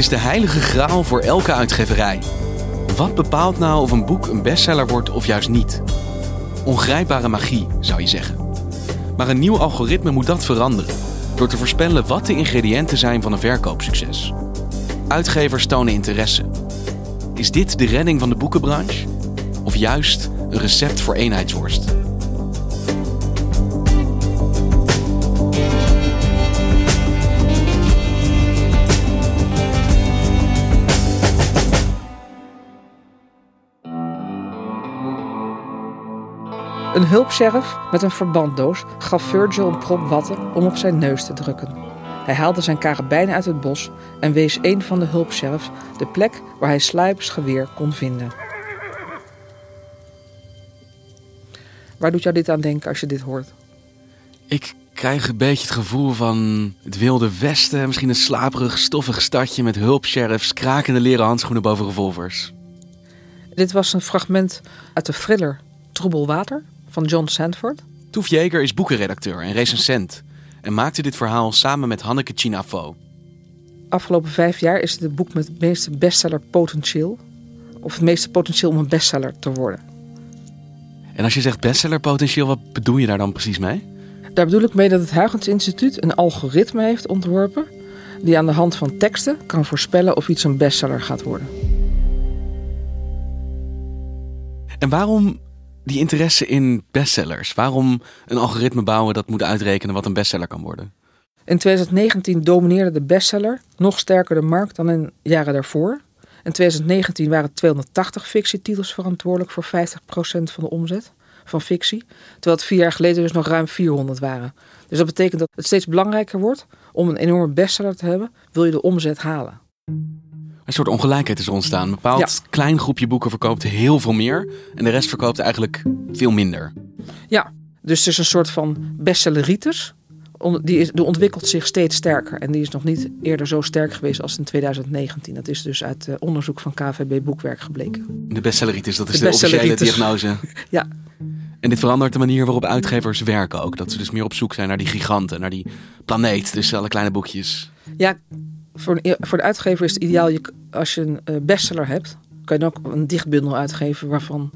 Is de heilige graal voor elke uitgeverij. Wat bepaalt nou of een boek een bestseller wordt of juist niet? Ongrijpbare magie, zou je zeggen. Maar een nieuw algoritme moet dat veranderen. Door te voorspellen wat de ingrediënten zijn van een verkoopsucces. Uitgevers tonen interesse. Is dit de redding van de boekenbranche? Of juist een recept voor eenheidsworst? Een hulpsheriff met een verbanddoos gaf Virgil een prop watten om op zijn neus te drukken. Hij haalde zijn karabijn uit het bos en wees een van de hulpsheriffs de plek waar hij Slijps geweer kon vinden. Waar doet jou dit aan denken als je dit hoort? Ik krijg een beetje het gevoel van het wilde westen. Misschien een slaperig, stoffig stadje met hulpsheriffs, krakende leren handschoenen boven revolvers. Dit was een fragment uit de thriller Troebel Water van John Sandford. Toef Jeger is boekenredacteur en recensent en maakte dit verhaal samen met Hanneke Chinafo. Afgelopen vijf jaar is het het boek met het meeste bestseller potentieel. Of het meeste potentieel om een bestseller te worden. En als je zegt bestsellerpotentieel, wat bedoel je daar dan precies mee? Daar bedoel ik mee dat het Huygens Instituut een algoritme heeft ontworpen... die aan de hand van teksten kan voorspellen of iets een bestseller gaat worden. En waarom die interesse in bestsellers? Waarom een algoritme bouwen dat moet uitrekenen wat een bestseller kan worden? In 2019 domineerde de bestseller nog sterker de markt dan in jaren daarvoor. In 2019 waren 280 fictietitels verantwoordelijk voor 50% van de omzet van fictie. Terwijl het vier jaar geleden dus nog ruim 400 waren. Dus dat betekent dat het steeds belangrijker wordt om een enorme bestseller te hebben, wil je de omzet halen. Een soort ongelijkheid is ontstaan. Een bepaald klein groepje boeken verkoopt heel veel meer en de rest verkoopt eigenlijk veel minder. Ja, dus het is een soort van bestselleritis. Die, is, die ontwikkelt zich steeds sterker en die is nog niet eerder zo sterk geweest als in 2019. Dat is dus uit onderzoek van KVB Boekwerk gebleken. De bestselleritis, dat is de, de officiële diagnose. ja. En dit verandert de manier waarop uitgevers werken ook. Dat ze dus meer op zoek zijn naar die giganten, naar die planeet tussen alle kleine boekjes. Ja, voor, een, voor de uitgever is het ideaal, je, als je een uh, bestseller hebt, kan je ook een dichtbundel uitgeven waarvan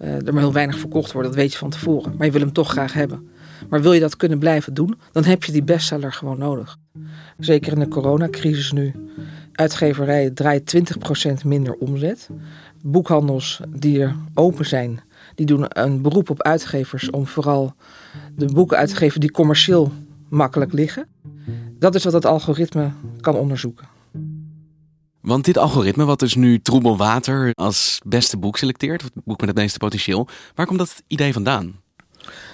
uh, er maar heel weinig verkocht wordt. Dat weet je van tevoren. Maar je wil hem toch graag hebben. Maar wil je dat kunnen blijven doen, dan heb je die bestseller gewoon nodig. Zeker in de coronacrisis nu. Uitgeverijen draaien 20% minder omzet. Boekhandels die er open zijn, die doen een beroep op uitgevers om vooral de boeken uit te geven die commercieel makkelijk liggen. Dat is wat het algoritme kan onderzoeken. Want dit algoritme, wat dus nu Troebel Water als beste boek selecteert, het boek met het meeste potentieel, waar komt dat idee vandaan?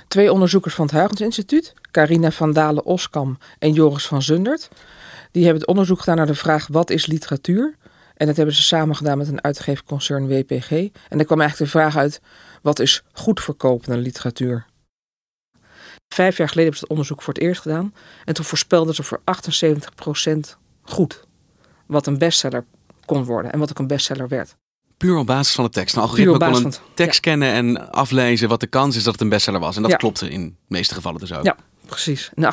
Twee onderzoekers van het Huygens Instituut, Carina van Dalen-Oskam en Joris van Zundert, die hebben het onderzoek gedaan naar de vraag wat is literatuur? En dat hebben ze samen gedaan met een uitgeefconcern WPG. En daar kwam eigenlijk de vraag uit, wat is goed verkopende literatuur? Vijf jaar geleden hebben ze het onderzoek voor het eerst gedaan. En toen voorspelden ze voor 78% goed wat een bestseller kon worden en wat ook een bestseller werd. Puur op basis van de tekst. Een algoritme kon een tekst kennen en aflezen wat de kans is dat het een bestseller was. En dat ja. klopte in de meeste gevallen dus ook. Ja, precies. In 78%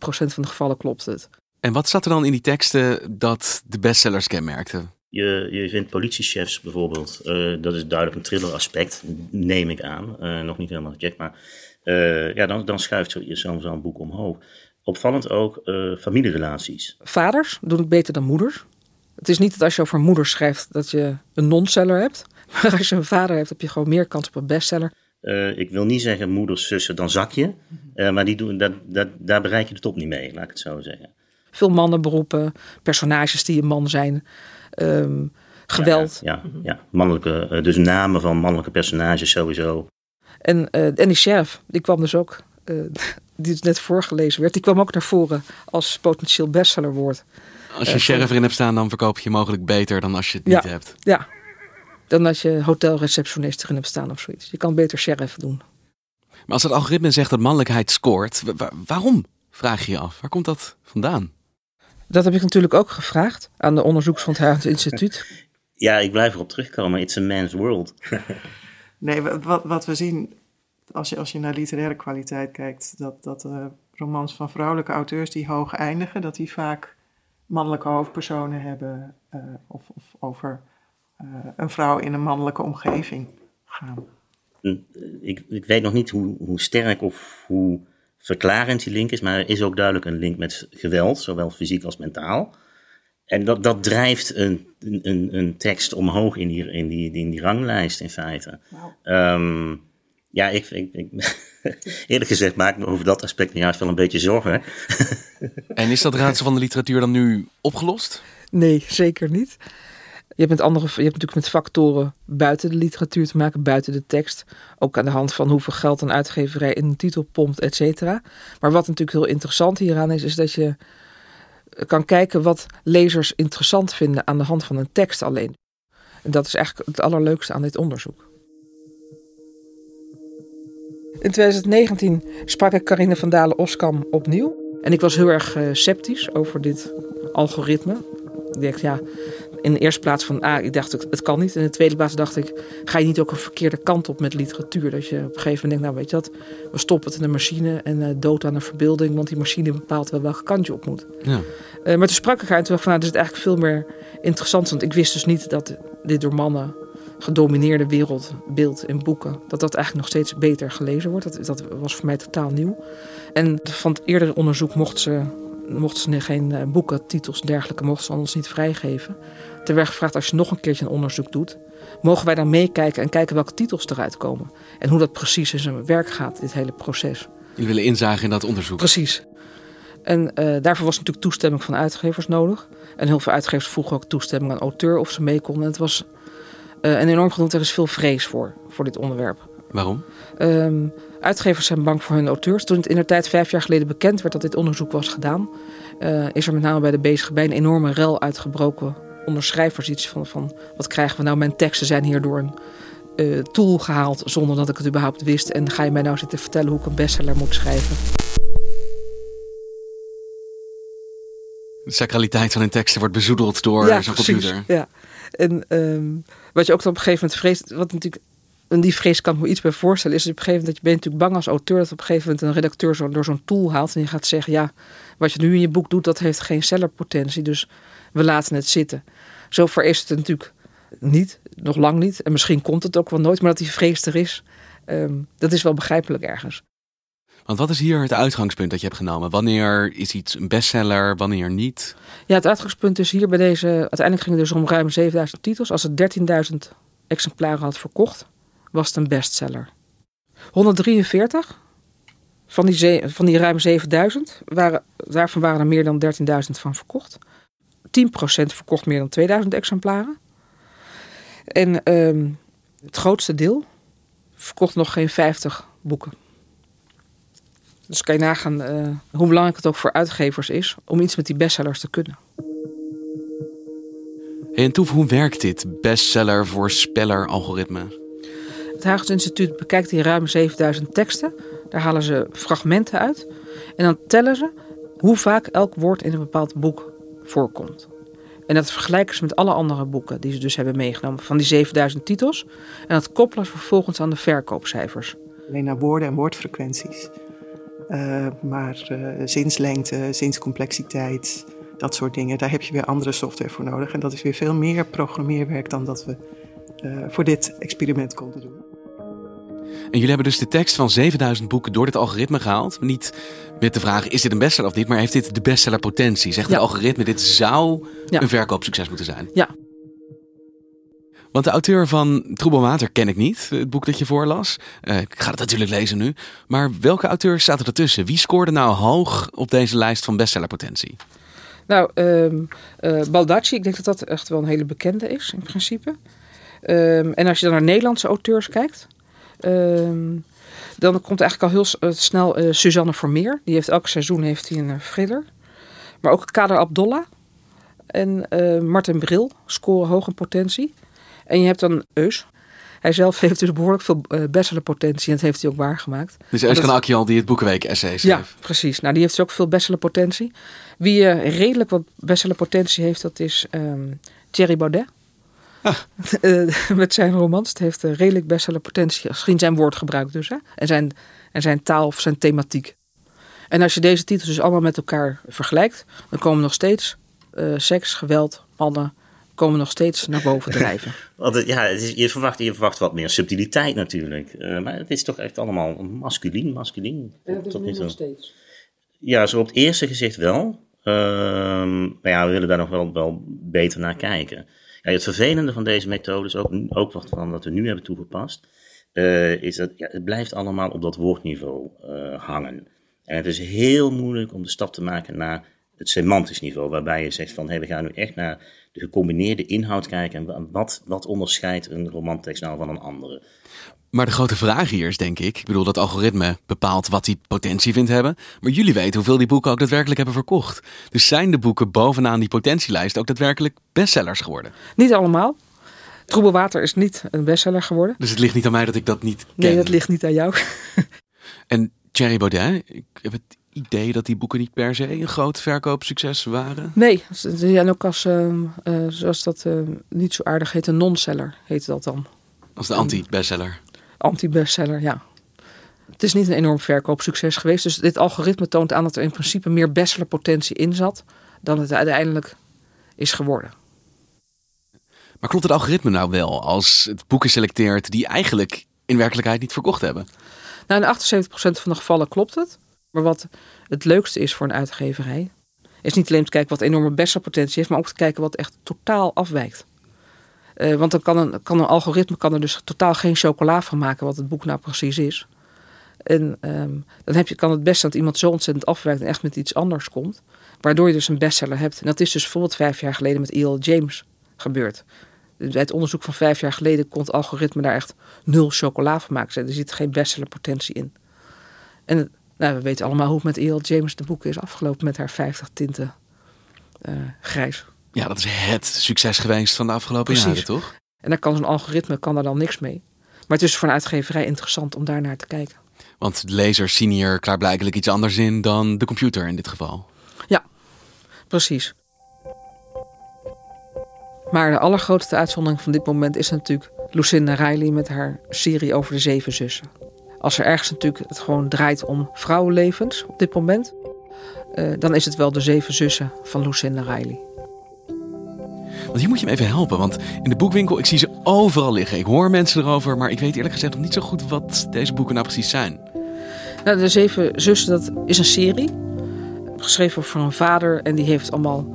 van de gevallen klopte het. En wat zat er dan in die teksten dat de bestsellers kenmerkte? Je, je vindt politiechefs bijvoorbeeld. Uh, dat is duidelijk een thriller aspect, neem ik aan. Uh, nog niet helemaal gecheckt, maar uh, ja, dan, dan schuift zo'n zo boek omhoog. opvallend ook uh, familierelaties. Vaders doen het beter dan moeders. Het is niet dat als je over moeders schrijft dat je een non-seller hebt. Maar als je een vader hebt, heb je gewoon meer kans op een bestseller. Uh, ik wil niet zeggen moeders, zussen, dan zakje. Uh, maar die doen, dat, dat, daar bereik je de top niet mee, laat ik het zo zeggen. Veel mannenberoepen, personages die een man zijn, um, geweld. Ja, ja, ja, mannelijke, dus namen van mannelijke personages sowieso. En, en die sheriff, die kwam dus ook, die dus net voorgelezen werd, die kwam ook naar voren als potentieel bestsellerwoord. Als je sheriff erin hebt staan, dan verkoop je mogelijk beter dan als je het niet hebt. Ja, dan als je hotelreceptionist erin hebt staan of zoiets. Je kan beter sheriff doen. Maar als het algoritme zegt dat mannelijkheid scoort, waarom? Vraag je je af. Waar komt dat vandaan? Dat heb ik natuurlijk ook gevraagd aan de onderzoeks van het Instituut. Ja, ik blijf erop terugkomen. It's a man's world. nee, wat, wat we zien als je, als je naar literaire kwaliteit kijkt, dat, dat uh, romans van vrouwelijke auteurs die hoog eindigen, dat die vaak mannelijke hoofdpersonen hebben uh, of, of over uh, een vrouw in een mannelijke omgeving gaan. Ik, ik weet nog niet hoe, hoe sterk of hoe verklarend die link is, maar er is ook duidelijk een link met geweld, zowel fysiek als mentaal. En dat, dat drijft een, een, een tekst omhoog in die, in, die, in die ranglijst in feite. Wow. Um, ja, ik, ik, ik eerlijk gezegd maak ik me over dat aspect juist wel een beetje zorgen. en is dat raadsel van de literatuur dan nu opgelost? Nee, zeker niet. Je hebt, met andere, je hebt natuurlijk met factoren buiten de literatuur te maken, buiten de tekst. Ook aan de hand van hoeveel geld een uitgeverij in een titel pompt, et cetera. Maar wat natuurlijk heel interessant hieraan is, is dat je kan kijken wat lezers interessant vinden aan de hand van een tekst alleen. En dat is eigenlijk het allerleukste aan dit onderzoek. In 2019 sprak ik Carine van Dalen-Oskam opnieuw. En ik was heel erg uh, sceptisch over dit algoritme. Ik dacht, ja, in de eerste plaats van, ah, ik dacht, het, het kan niet. In de tweede plaats dacht ik, ga je niet ook een verkeerde kant op met literatuur? Dat je op een gegeven moment denkt, nou weet je wat, we stoppen het in een machine en uh, dood aan de verbeelding, want die machine bepaalt wel welke kant je op moet. Ja. Uh, maar toen sprak ik haar en toen dacht van, nou, is eigenlijk veel meer interessant. Want ik wist dus niet dat dit door mannen gedomineerde wereldbeeld in boeken, dat dat eigenlijk nog steeds beter gelezen wordt. Dat, dat was voor mij totaal nieuw. En van het eerdere onderzoek mochten ze, mochten ze geen uh, boeken, titels en dergelijke, mochten ze ons niet vrijgeven. Ter werd gevraagd, als je nog een keertje een onderzoek doet, mogen wij dan meekijken en kijken welke titels eruit komen. En hoe dat precies in zijn werk gaat, dit hele proces. Jullie willen inzagen in dat onderzoek? Precies. En uh, daarvoor was natuurlijk toestemming van uitgevers nodig. En heel veel uitgevers vroegen ook toestemming aan auteur of ze mee konden. En het was uh, en enorm genoeg, er is veel vrees voor, voor dit onderwerp. Waarom? Um, uitgevers zijn bang voor hun auteurs. Toen het in de tijd vijf jaar geleden bekend werd dat dit onderzoek was gedaan, uh, is er met name bij de bij een enorme rel uitgebroken onder schrijvers. Iets van, van wat krijgen we nou? Mijn teksten zijn hier door een uh, tool gehaald zonder dat ik het überhaupt wist. En ga je mij nou zitten vertellen hoe ik een bestseller moet schrijven? De sacraliteit van hun teksten wordt bezoedeld door ja, zo'n computer. Ja, en um, wat je ook dan op een gegeven moment vreest, wat natuurlijk, en die vrees kan ik me iets bij voorstellen, is op een gegeven moment dat je bent natuurlijk bang als auteur dat op een gegeven moment een redacteur zo, door zo'n tool haalt en je gaat zeggen, ja, wat je nu in je boek doet, dat heeft geen sellerpotentie, dus we laten het zitten. Zover is het natuurlijk niet, nog lang niet, en misschien komt het ook wel nooit, maar dat die vrees er is, um, dat is wel begrijpelijk ergens. Want wat is hier het uitgangspunt dat je hebt genomen? Wanneer is iets een bestseller, wanneer niet? Ja, het uitgangspunt is hier bij deze... Uiteindelijk ging het dus om ruim 7000 titels. Als het 13.000 exemplaren had verkocht, was het een bestseller. 143 van die, van die ruim 7000, waren, daarvan waren er meer dan 13.000 van verkocht. 10% verkocht meer dan 2000 exemplaren. En um, het grootste deel verkocht nog geen 50 boeken. Dus kan je nagaan uh, hoe belangrijk het ook voor uitgevers is om iets met die bestsellers te kunnen. Hey, en Toef, hoe werkt dit bestseller voorspeller algoritme? Het Haagse Instituut bekijkt die ruim 7000 teksten. Daar halen ze fragmenten uit. En dan tellen ze hoe vaak elk woord in een bepaald boek voorkomt. En dat vergelijken ze met alle andere boeken die ze dus hebben meegenomen van die 7000 titels. En dat koppelen ze vervolgens aan de verkoopcijfers. Alleen naar woorden en woordfrequenties. Uh, maar uh, zinslengte, zinscomplexiteit, dat soort dingen, daar heb je weer andere software voor nodig. En dat is weer veel meer programmeerwerk dan dat we uh, voor dit experiment konden doen. En jullie hebben dus de tekst van 7000 boeken door dit algoritme gehaald. Niet met de vraag, is dit een bestseller of niet? Maar heeft dit de bestsellerpotentie? Zegt Ja. het algoritme, dit zou Ja. een verkoopsucces moeten zijn? Ja. Want de auteur van Troebel Water ken ik niet, het boek dat je voorlas. Eh, ik ga het natuurlijk lezen nu. Maar welke auteurs zaten ertussen? Wie scoorde nou hoog op deze lijst van bestsellerpotentie? Nou, eh, Baldacci, ik denk dat dat echt wel een hele bekende is in principe. Ehm, en als je dan naar Nederlandse auteurs kijkt, ehm, dan komt eigenlijk al heel eh, snel eh, Suzanne Vermeer. Die heeft elk seizoen heeft hij een eh, thriller. Maar ook Kader Abdollah en eh, Martin Bril scoren hoog in potentie. En je hebt dan Eus. Hij zelf heeft dus behoorlijk veel uh, bestsellerpotentie en dat heeft hij ook waargemaakt. Dus Euskan Akjal die het Boekenweek essay Ja, schreef. precies. Nou, die heeft dus ook veel bestsellerpotentie. Wie eh, redelijk wat bestsellerpotentie heeft, dat is ehm Thierry Baudet. Eh, met zijn romans. Het heeft eh, redelijk bestsellerpotentie. Misschien zijn woordgebruik dus. Hè? En, zijn, en zijn taal of zijn thematiek. En als je deze titels dus allemaal met elkaar vergelijkt, dan komen nog steeds eh, seks, geweld, mannen, komen nog steeds naar boven drijven. Want het- ja, het is, je, verwacht, je verwacht wat meer subtiliteit natuurlijk. Eh, maar het is toch echt allemaal masculien, masculien. tot nu toe. steeds. Ja, zo op het eerste gezicht wel. Ehm, maar ja, we willen daar nog wel, wel beter naar kijken. Het vervelende van deze methode is ook, ook wat van wat we nu hebben toegepast, eh, is dat ja, het blijft allemaal op dat woordniveau eh, hangen. En het is heel moeilijk om de stap te maken naar het semantisch niveau, waarbij je zegt van hé, we gaan nu echt naar de gecombineerde inhoud kijken en wa- wat, wat onderscheidt een romantekst nou van een andere. Maar de grote vraag hier is denk ik, ik bedoel dat algoritme bepaalt wat die potentie vindt hebben. Maar jullie weten hoeveel die boeken ook daadwerkelijk hebben verkocht. Dus zijn de boeken bovenaan die potentielijst ook daadwerkelijk bestsellers geworden? Niet allemaal. Troebel Water is niet een bestseller geworden. Dus het ligt niet aan mij dat ik dat niet ken. Nee, dat ligt niet aan jou. En Thierry Baudet, ik heb het idee dat die boeken niet per se een groot verkoopsucces waren. Nee, ze zijn ook als, ehm, eh, zoals dat eh, niet zo aardig heet, een non-seller heet dat dan. Als de anti-bestseller. Anti-bestseller, ja. Het is niet een enorm verkoopsucces geweest. Dus dit algoritme toont aan dat er in principe meer bestsellerpotentie in zat dan het uiteindelijk is geworden. Maar klopt het algoritme nou wel als het boeken selecteert die eigenlijk in werkelijkheid niet verkocht hebben? Nou, in 78% van de gevallen klopt het. Maar wat het leukste is voor een uitgeverij, is niet alleen te kijken wat enorme bestsellerpotentie heeft, maar ook te kijken wat echt totaal afwijkt. Eh, want dan kan een, kan een algoritme kan er dus totaal geen chocola van maken wat het boek nou precies is. En ehm, dan heb je, kan het best dat iemand zo ontzettend afwijkt en echt met iets anders komt. Waardoor je dus een bestseller hebt. En dat is dus bijvoorbeeld vijf jaar geleden met E.L. James gebeurd. Bij het onderzoek van vijf jaar geleden kon het algoritme daar echt nul chocola van maken. Er zit geen bestsellerpotentie in. En nou, we weten allemaal hoe het met E.L. James de boeken is afgelopen met haar 50 tinten eh, grijs. Ja, dat is het succes geweest van de afgelopen Precies. jaren, toch? En daar kan zo'n algoritme kan daar dan niks mee. Maar het is voor een uitgeverij interessant om daar naar te kijken. Want de lezers zien hier klaarblijkelijk iets anders in dan de computer in dit geval. Precies. Maar de allergrootste uitzondering van dit moment is natuurlijk Lucinda Riley met haar serie over de zeven zussen. Als er ergens natuurlijk het gewoon draait om vrouwenlevens op dit moment, eh, dan is het wel de zeven zussen van Lucinda Riley. Want hier moet je me even helpen, want in de boekwinkel, ik zie ze overal liggen. Ik hoor mensen erover, maar ik weet eerlijk gezegd nog niet zo goed wat deze boeken nou precies zijn. Nou, de Zeven Zussen, dat is een serie. Geschreven voor een vader en die heeft allemaal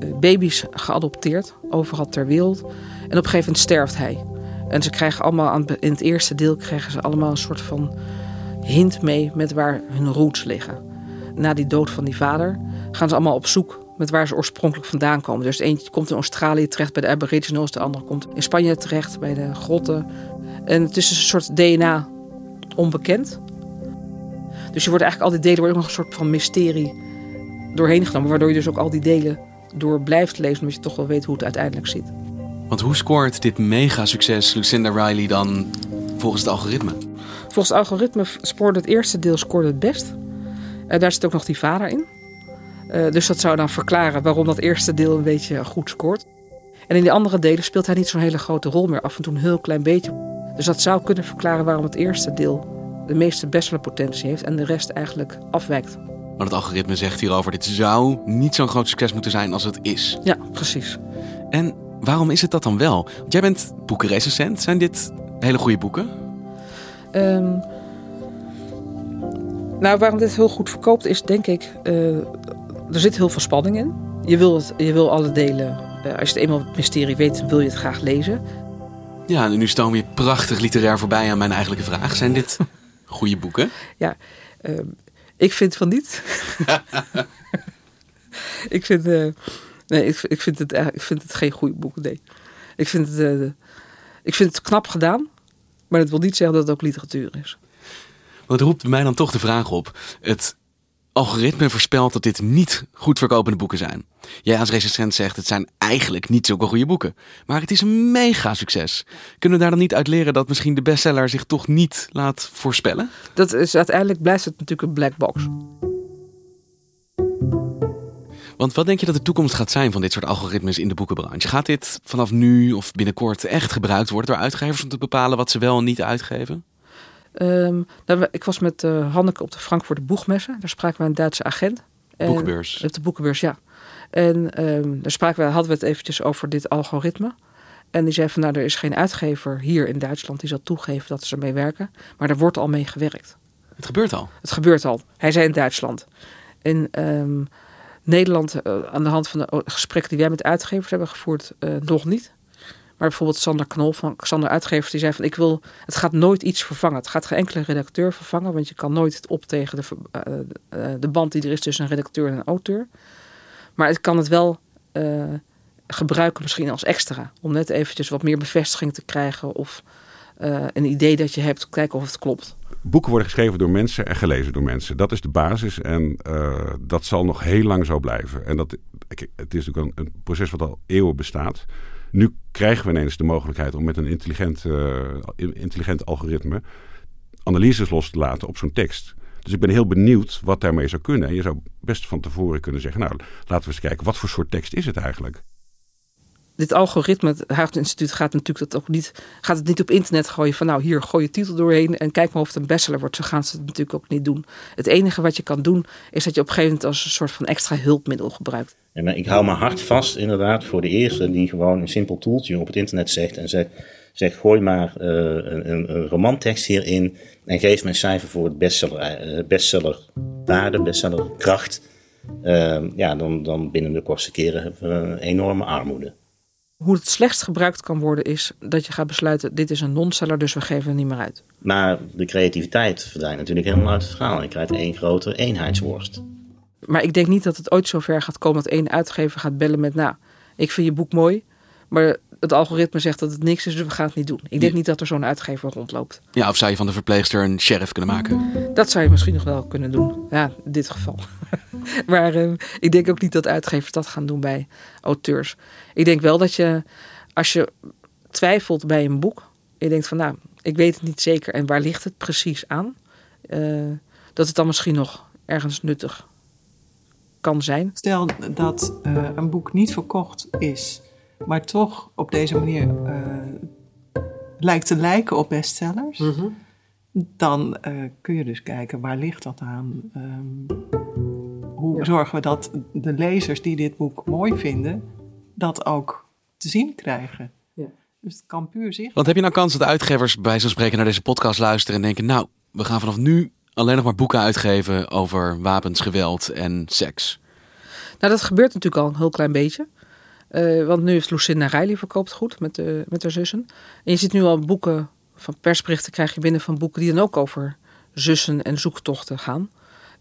eh, baby's geadopteerd. Overal ter wereld. En op een gegeven moment sterft hij. En ze krijgen allemaal, in het eerste deel krijgen ze allemaal een soort van hint mee met waar hun roots liggen. Na die dood van die vader gaan ze allemaal op zoek met waar ze oorspronkelijk vandaan komen. Dus de eentje komt in Australië terecht bij de Aboriginals, de andere komt in Spanje terecht bij de grotten. En het is dus een soort DNA onbekend. Dus je wordt eigenlijk al die delen wordt ook nog een soort van mysterie doorheen genomen. Waardoor je dus ook al die delen door blijft lezen. Omdat je toch wel weet hoe het uiteindelijk zit. Want hoe scoort dit mega succes Lucinda Riley dan volgens het algoritme? Volgens het algoritme spoorde het eerste deel scoorde het best. Eh, daar zit ook nog die vader in. Eh, dus dat zou dan verklaren waarom dat eerste deel een beetje goed scoort. En in die andere delen speelt hij niet zo'n hele grote rol meer. Af en toe een heel klein beetje. Dus dat zou kunnen verklaren waarom het eerste deel de meeste bestsellerpotentie heeft. En de rest eigenlijk afwijkt. Want het algoritme zegt hierover, dit zou niet zo'n groot succes moeten zijn als het is. Ja, precies. En waarom is het dat dan wel? Want jij bent boekenrecensent. Zijn dit hele goede boeken? Ehm, nou, waarom dit heel goed verkoopt is denk ik, eh, er zit heel veel spanning in. Je wil, het, je wil alle delen, eh, als je het eenmaal het mysterie weet, wil je het graag lezen. Ja, en nu stoom je prachtig literair voorbij aan mijn eigenlijke vraag. Zijn dit goede boeken? Ja, ehm, ik vind van niet. ik, vind, eh, nee, ik, ik, vind het, ik vind het geen goede boek, nee. Ik vind, het, eh, ik vind het knap gedaan, maar dat wil niet zeggen dat het ook literatuur is. Het roept bij mij dan toch de vraag op. Het algoritme voorspelt dat dit niet goed verkopende boeken zijn. Jij als recensent zegt het zijn eigenlijk niet zulke goede boeken. Maar het is een mega succes. Kunnen we daar dan niet uit leren dat misschien de bestseller zich toch niet laat voorspellen? Dat is, uiteindelijk blijft het natuurlijk een black box. Want wat denk je dat de toekomst gaat zijn van dit soort algoritmes in de boekenbranche? Gaat dit vanaf nu of binnenkort echt gebruikt worden door uitgevers om te bepalen wat ze wel en niet uitgeven? Ehm, nou, ik was met eh, Hanneke op de Frankfurter Boegmessen. Daar spraken we een Duitse agent. En- Boekenbeurs. Op de boekenbeurs, ja. En ehm, daar spraken we, hadden we het eventjes over dit algoritme. En die zei van, nou, er is geen uitgever hier in Duitsland die zal toegeven dat ze ermee werken. Maar er wordt al mee gewerkt. Het gebeurt al. Het gebeurt al. Hij zei in Duitsland. In ehm, Nederland, eh, aan de hand van de gesprekken die wij met uitgevers hebben gevoerd, eh, nog niet. Maar bijvoorbeeld Sander Knol van Xander Uitgevers, die zei van ik wil, het gaat nooit iets vervangen. Het gaat geen enkele redacteur vervangen, want je kan nooit het op tegen de, eh, eh, de band die er is tussen een redacteur en een auteur. Maar het kan het wel eh, gebruiken misschien als extra. Om net eventjes wat meer bevestiging te krijgen of een idee dat je hebt, kijken of het klopt. Boeken worden geschreven door mensen en gelezen door mensen. Dat is de basis en dat zal nog heel lang zo blijven. En dat, het is natuurlijk een proces wat al eeuwen bestaat. Nu krijgen we ineens de mogelijkheid om met een intelligent, eh, intelligent algoritme analyses los te laten op zo'n tekst. Dus ik ben heel benieuwd wat daarmee zou kunnen. En je zou best van tevoren kunnen zeggen, nou laten we eens kijken, wat voor soort tekst is het eigenlijk? Dit algoritme, het Haagse Instituut gaat natuurlijk dat ook niet, gaat het niet op internet gooien van nou hier gooi je titel doorheen en kijk maar of het een bestseller wordt. Zo gaan ze het natuurlijk ook niet doen. Het enige wat je kan doen is dat je op een gegeven moment als een soort van extra hulpmiddel gebruikt. En maar ik hou me hard vast inderdaad voor de eerste die gewoon een simpel toeltje op het internet zegt en zegt, zegt gooi maar eh, een, een, romantekst hierin en geef een cijfer voor het bestseller, eh, bestsellerwaarde, bestsellerkracht. Ehm, ja, dan, dan binnen de kortste keren hebben we een enorme armoede. Hoe het slechtst gebruikt kan worden is dat je gaat besluiten dit is een non-seller dus we geven het niet meer uit. Maar de creativiteit verdwijnt natuurlijk helemaal uit het verhaal. Je krijgt één grote eenheidsworst. Maar ik denk niet dat het ooit zover gaat komen dat één uitgever gaat bellen met nou ik vind je boek mooi, maar het algoritme zegt dat het niks is dus we gaan het niet doen. Ik denk niet dat er zo'n uitgever rondloopt. Ja, of zou je van de verpleegster een sheriff kunnen maken? Dat zou je misschien nog wel kunnen doen. Ja, in dit geval. maar eh, ik denk ook niet dat uitgevers dat gaan doen bij auteurs. Ik denk wel dat je, als je twijfelt bij een boek, je denkt van nou, ik weet het niet zeker en waar ligt het precies aan, eh, dat het dan misschien nog ergens nuttig kan zijn. Stel dat eh, een boek niet verkocht is, maar toch op deze manier eh, lijkt te lijken op bestsellers. Dan eh, kun je dus kijken waar ligt dat aan. Ehm, hoe zorgen we dat de lezers die dit boek mooi vinden, dat ook te zien krijgen. Ja. Dus het kan puur zicht. Want heb je nou kans dat uitgevers bij zo'n spreken naar deze podcast luisteren en denken... nou, we gaan vanaf nu alleen nog maar boeken uitgeven over wapens, geweld en seks? Nou, dat gebeurt natuurlijk al een heel klein beetje. Eh, want nu is Lucinda Riley verkoopt goed met, de, met haar zussen. En je ziet nu al boeken, van persberichten krijg je binnen van boeken die dan ook over zussen en zoektochten gaan.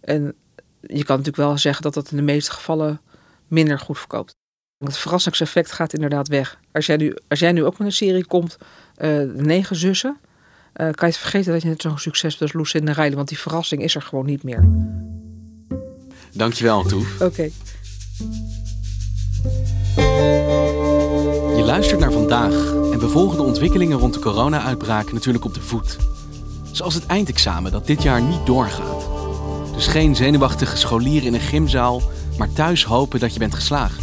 En je kan natuurlijk wel zeggen dat dat in de meeste gevallen minder goed verkoopt. Het verrassingseffect gaat inderdaad weg. Als jij nu, als jij nu ook met een serie komt, de negen zussen, eh, kan je het vergeten dat je net zo'n succes hebt als Lucinda Riley. Want die verrassing is er gewoon niet meer. Dankjewel, Toef. Oké. Je luistert naar vandaag en we volgen de ontwikkelingen rond de corona-uitbraak natuurlijk op de voet. Zoals het eindexamen dat dit jaar niet doorgaat. Dus geen zenuwachtige scholier in een gymzaal, maar thuis hopen dat je bent geslaagd.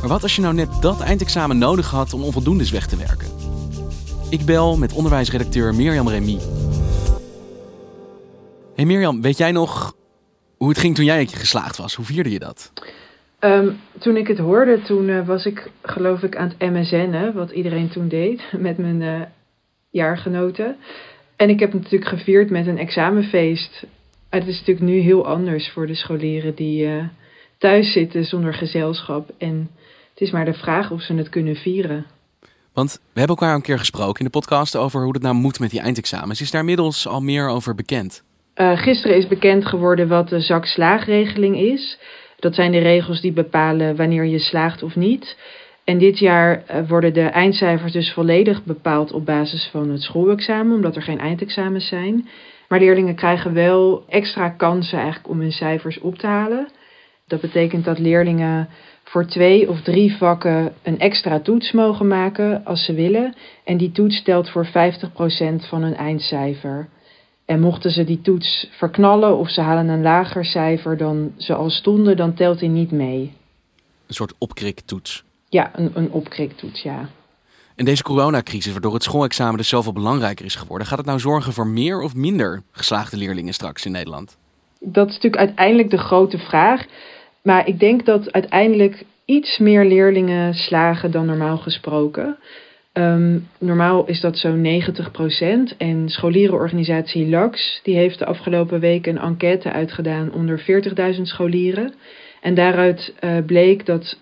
Maar wat als je nou net dat eindexamen nodig had om onvoldoendes weg te werken? Ik bel met onderwijsredacteur Mirjam Remy. Hey Mirjam, weet jij nog hoe het ging toen jij geslaagd was? Hoe vierde je dat? Ehm, toen ik het hoorde, toen eh, was ik geloof ik aan het MSN'en, wat iedereen toen deed met mijn eh, jaargenoten. En ik heb natuurlijk gevierd met een examenfeest. Het is natuurlijk nu heel anders voor de scholieren die uh, thuis zitten zonder gezelschap. En het is maar de vraag of ze het kunnen vieren. Want we hebben elkaar een keer gesproken in de podcast over hoe het nou moet met die eindexamens. Is daar inmiddels al meer over bekend? Gisteren is bekend geworden wat de zak-slaagregeling is. Dat zijn de regels die bepalen wanneer je slaagt of niet. En dit jaar uh, worden de eindcijfers dus volledig bepaald op basis van het schoolexamen, omdat er geen eindexamens zijn. Maar leerlingen krijgen wel extra kansen eigenlijk om hun cijfers op te halen. Dat betekent dat leerlingen voor twee of drie vakken een extra toets mogen maken als ze willen. En die toets telt voor 50% van hun eindcijfer. En mochten ze die toets verknallen of ze halen een lager cijfer dan ze al stonden, dan telt die niet mee. Een soort opkriktoets. Ja, een, een opkriktoets, ja. In deze coronacrisis, waardoor het schoolexamen dus zoveel belangrijker is geworden, gaat het nou zorgen voor meer of minder geslaagde leerlingen straks in Nederland? Dat is natuurlijk uiteindelijk de grote vraag. Maar ik denk dat uiteindelijk iets meer leerlingen slagen dan normaal gesproken. Um, normaal is dat zo'n 90%. En scholierenorganisatie LAX die heeft de afgelopen week een enquête uitgedaan onder 40.000 scholieren. En daaruit uh, bleek dat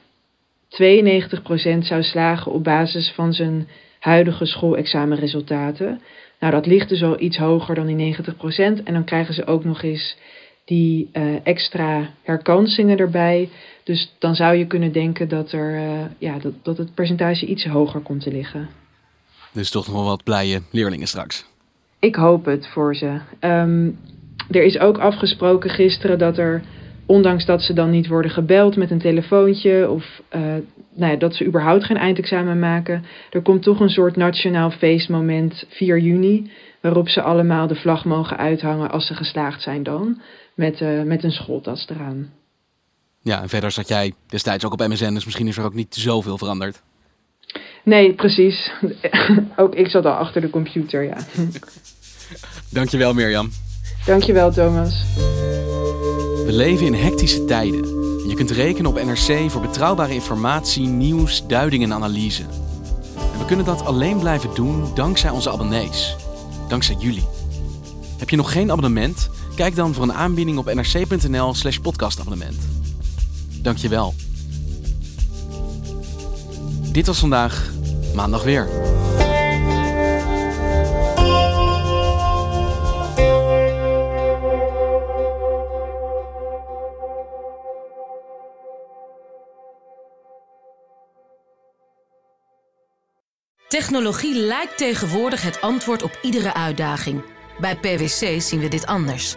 92% zou slagen op basis van zijn huidige schoolexamenresultaten. Nou, dat ligt dus al iets hoger dan die 90%. En dan krijgen ze ook nog eens die uh, extra herkansingen erbij. Dus dan zou je kunnen denken dat, er, uh, ja, dat, dat het percentage iets hoger komt te liggen. Dus toch nog wel wat blije leerlingen straks? Ik hoop het voor ze. Um, er is ook afgesproken gisteren dat er, ondanks dat ze dan niet worden gebeld met een telefoontje of uh, nou ja, dat ze überhaupt geen eindexamen maken, er komt toch een soort nationaal feestmoment 4 juni, waarop ze allemaal de vlag mogen uithangen als ze geslaagd zijn dan, met, uh, met een schooltas eraan. Ja, en verder zat jij destijds ook op MSN, dus misschien is er ook niet zoveel veranderd. Nee, precies. ook ik zat al achter de computer, ja. Dankjewel Mirjam. Dankjewel Thomas. We leven in hectische tijden. Je kunt rekenen op NRC voor betrouwbare informatie, nieuws, duiding en analyse. En we kunnen dat alleen blijven doen dankzij onze abonnees. Dankzij jullie. Heb je nog geen abonnement? Kijk dan voor een aanbieding op nrc.nl slash podcastabonnement. Dankjewel. Dit was vandaag, maandag weer. Technologie lijkt tegenwoordig het antwoord op iedere uitdaging. Bij PwC zien we dit anders.